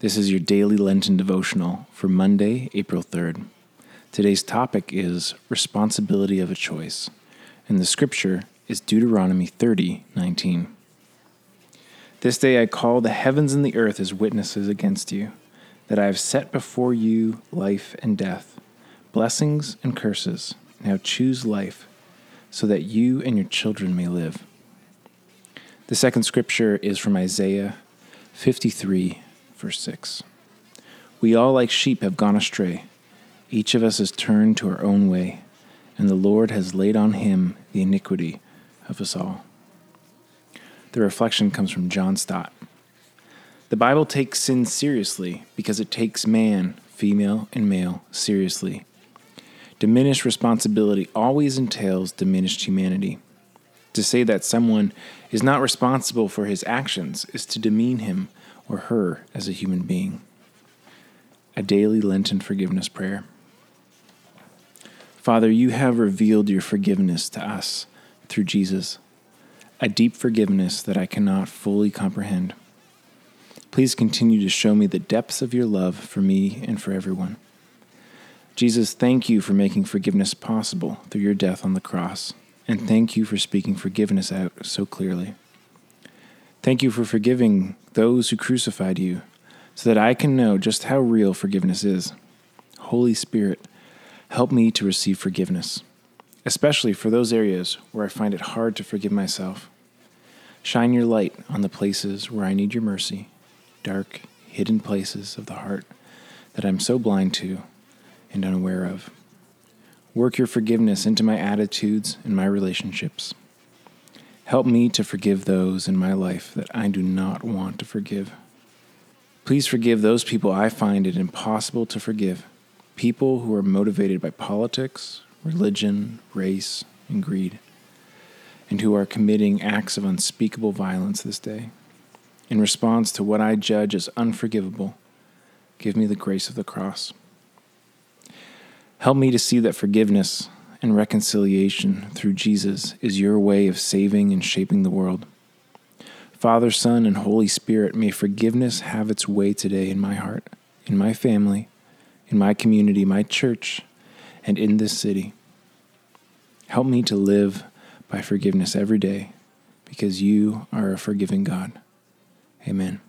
This is your daily Lenten devotional for Monday, April 3rd. Today's topic is responsibility of a choice, and the scripture is Deuteronomy 30 19. This day I call the heavens and the earth as witnesses against you, that I have set before you life and death, blessings and curses. Now choose life, so that you and your children may live. The second scripture is from Isaiah 53, verse 6. We all, like sheep, have gone astray. Each of us has turned to our own way, and the Lord has laid on him the iniquity of us all. The reflection comes from John Stott. The Bible takes sin seriously because it takes man, female and male, seriously. Diminished responsibility always entails diminished humanity. To say that someone is not responsible for his actions is to demean him or her as a human being. A daily Lenten forgiveness prayer. Father, you have revealed your forgiveness to us through Jesus, a deep forgiveness that I cannot fully comprehend. Please continue to show me the depths of your love for me and for everyone. Jesus, thank you for making forgiveness possible through your death on the cross and thank you for speaking forgiveness out so clearly. Thank you for forgiving those who crucified you, so that I can know just how real forgiveness is. Holy Spirit, help me to receive forgiveness, especially for those areas where I find it hard to forgive myself. Shine your light on the places where I need your mercy, dark, hidden places of the heart that I'm so blind to and unaware of. Work your forgiveness into my attitudes and my relationships. Help me to forgive those in my life that I do not want to forgive. Please forgive those people I find it impossible to forgive, people who are motivated by politics, religion, race, and greed, and who are committing acts of unspeakable violence this day. In response to what I judge as unforgivable, give me the grace of the cross. Help me to see that forgiveness and reconciliation through Jesus is your way of saving and shaping the world. Father, Son, and Holy Spirit, may forgiveness have its way today in my heart, in my family, in my community, my church, and in this city. Help me to live by forgiveness every day because you are a forgiving God. Amen.